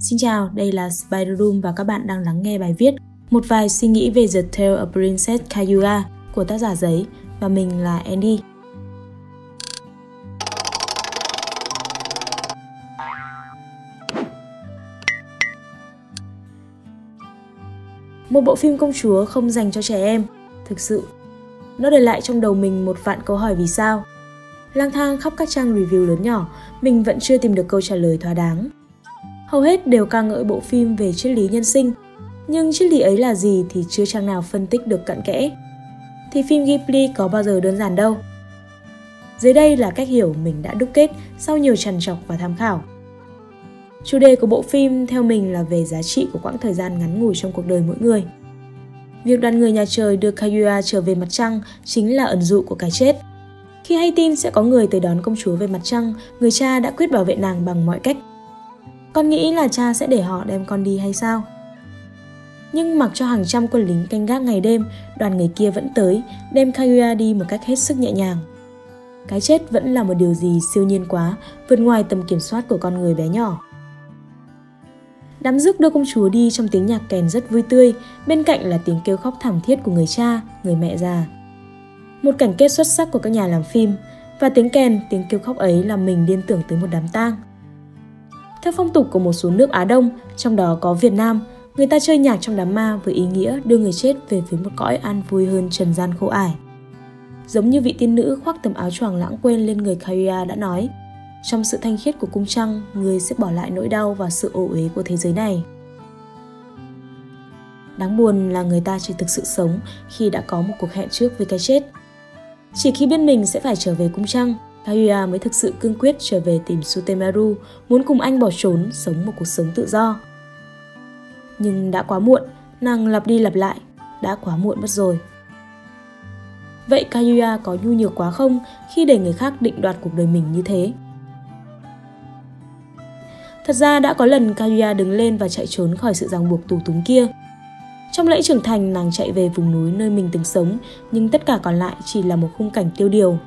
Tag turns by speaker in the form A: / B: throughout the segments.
A: Xin chào, đây là Spider Room và các bạn đang lắng nghe bài viết Một vài suy nghĩ về The Tale of Princess Kaguya của tác giả giấy và mình là Andy. Một bộ phim công chúa không dành cho trẻ em, thực sự. Nó để lại trong đầu mình một vạn câu hỏi vì sao. Lang thang khắp các trang review lớn nhỏ, mình vẫn chưa tìm được câu trả lời thỏa đáng. Hầu hết đều ca ngợi bộ phim về triết lý nhân sinh, nhưng triết lý ấy là gì thì chưa trang nào phân tích được cặn kẽ. Thì phim Ghibli có bao giờ đơn giản đâu. Dưới đây là cách hiểu mình đã đúc kết sau nhiều trằn trọc và tham khảo. Chủ đề của bộ phim theo mình là về giá trị của quãng thời gian ngắn ngủi trong cuộc đời mỗi người. Việc đoàn người nhà trời đưa Kaguya trở về mặt trăng chính là ẩn dụ của cái chết. Khi hay tin sẽ có người tới đón công chúa về mặt trăng, người cha đã quyết bảo vệ nàng bằng mọi cách. Con nghĩ là cha sẽ để họ đem con đi hay sao? Nhưng mặc cho hàng trăm quân lính canh gác ngày đêm, đoàn người kia vẫn tới, đem Kaguya đi một cách hết sức nhẹ nhàng. Cái chết vẫn là một điều gì siêu nhiên quá, vượt ngoài tầm kiểm soát của con người bé nhỏ. Đám rước đưa công chúa đi trong tiếng nhạc kèn rất vui tươi, bên cạnh là tiếng kêu khóc thảm thiết của người cha, người mẹ già. Một cảnh kết xuất sắc của các nhà làm phim, và tiếng kèn, tiếng kêu khóc ấy làm mình liên tưởng tới một đám tang. Theo phong tục của một số nước Á Đông, trong đó có Việt Nam, người ta chơi nhạc trong đám ma với ý nghĩa đưa người chết về với một cõi an vui hơn trần gian khô ải. Giống như vị tiên nữ khoác tấm áo choàng lãng quên lên người Kaya đã nói, trong sự thanh khiết của cung trăng, người sẽ bỏ lại nỗi đau và sự ổ uế của thế giới này. Đáng buồn là người ta chỉ thực sự sống khi đã có một cuộc hẹn trước với cái chết. Chỉ khi biết mình sẽ phải trở về cung trăng, Kaguya mới thực sự cương quyết trở về tìm Sutemaru, muốn cùng anh bỏ trốn, sống một cuộc sống tự do. Nhưng đã quá muộn, nàng lặp đi lặp lại, đã quá muộn mất rồi. Vậy Kaguya có nhu nhược quá không khi để người khác định đoạt cuộc đời mình như thế? Thật ra đã có lần Kaguya đứng lên và chạy trốn khỏi sự ràng buộc tù túng kia. Trong lễ trưởng thành, nàng chạy về vùng núi nơi mình từng sống, nhưng tất cả còn lại chỉ là một khung cảnh tiêu điều.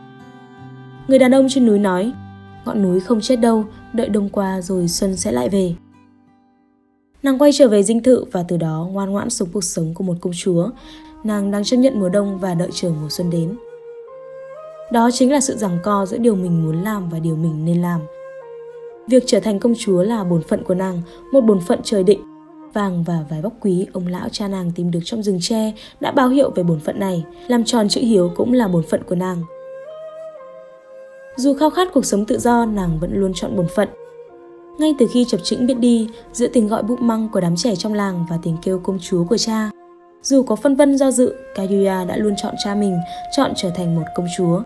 A: Người đàn ông trên núi nói, ngọn núi không chết đâu, đợi đông qua rồi xuân sẽ lại về. Nàng quay trở về dinh thự và từ đó ngoan ngoãn sống cuộc sống của một công chúa. Nàng đang chấp nhận mùa đông và đợi chờ mùa xuân đến. Đó chính là sự giằng co giữa điều mình muốn làm và điều mình nên làm. Việc trở thành công chúa là bổn phận của nàng, một bổn phận trời định. Vàng và vài bóc quý ông lão cha nàng tìm được trong rừng tre đã báo hiệu về bổn phận này, làm tròn chữ hiếu cũng là bổn phận của nàng. Dù khao khát cuộc sống tự do, nàng vẫn luôn chọn bổn phận. Ngay từ khi chập chững biết đi, giữa tiếng gọi búp măng của đám trẻ trong làng và tiếng kêu công chúa của cha, dù có phân vân do dự, Kaguya đã luôn chọn cha mình, chọn trở thành một công chúa.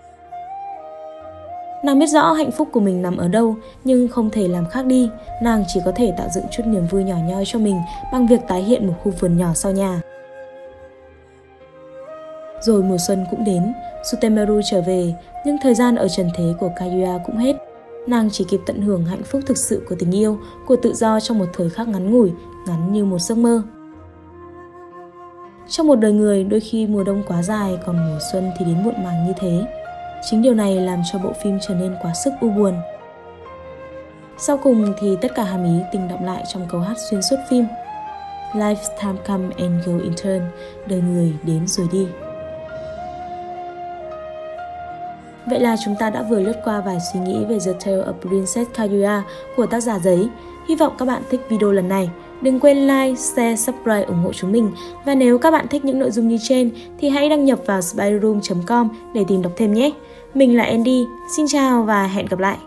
A: Nàng biết rõ hạnh phúc của mình nằm ở đâu, nhưng không thể làm khác đi. Nàng chỉ có thể tạo dựng chút niềm vui nhỏ nhoi cho mình bằng việc tái hiện một khu vườn nhỏ sau nhà. Rồi mùa xuân cũng đến, Sutemaru trở về, nhưng thời gian ở trần thế của Kaguya cũng hết. Nàng chỉ kịp tận hưởng hạnh phúc thực sự của tình yêu, của tự do trong một thời khắc ngắn ngủi, ngắn như một giấc mơ. Trong một đời người, đôi khi mùa đông quá dài, còn mùa xuân thì đến muộn màng như thế. Chính điều này làm cho bộ phim trở nên quá sức u buồn. Sau cùng thì tất cả hàm ý tình động lại trong câu hát xuyên suốt phim. Life's time come and go in turn, đời người đến rồi đi. Vậy là chúng ta đã vừa lướt qua vài suy nghĩ về The Tale of Princess Kaguya của tác giả giấy. Hy vọng các bạn thích video lần này. Đừng quên like, share, subscribe ủng hộ chúng mình. Và nếu các bạn thích những nội dung như trên thì hãy đăng nhập vào spideroom.com để tìm đọc thêm nhé. Mình là Andy, xin chào và hẹn gặp lại.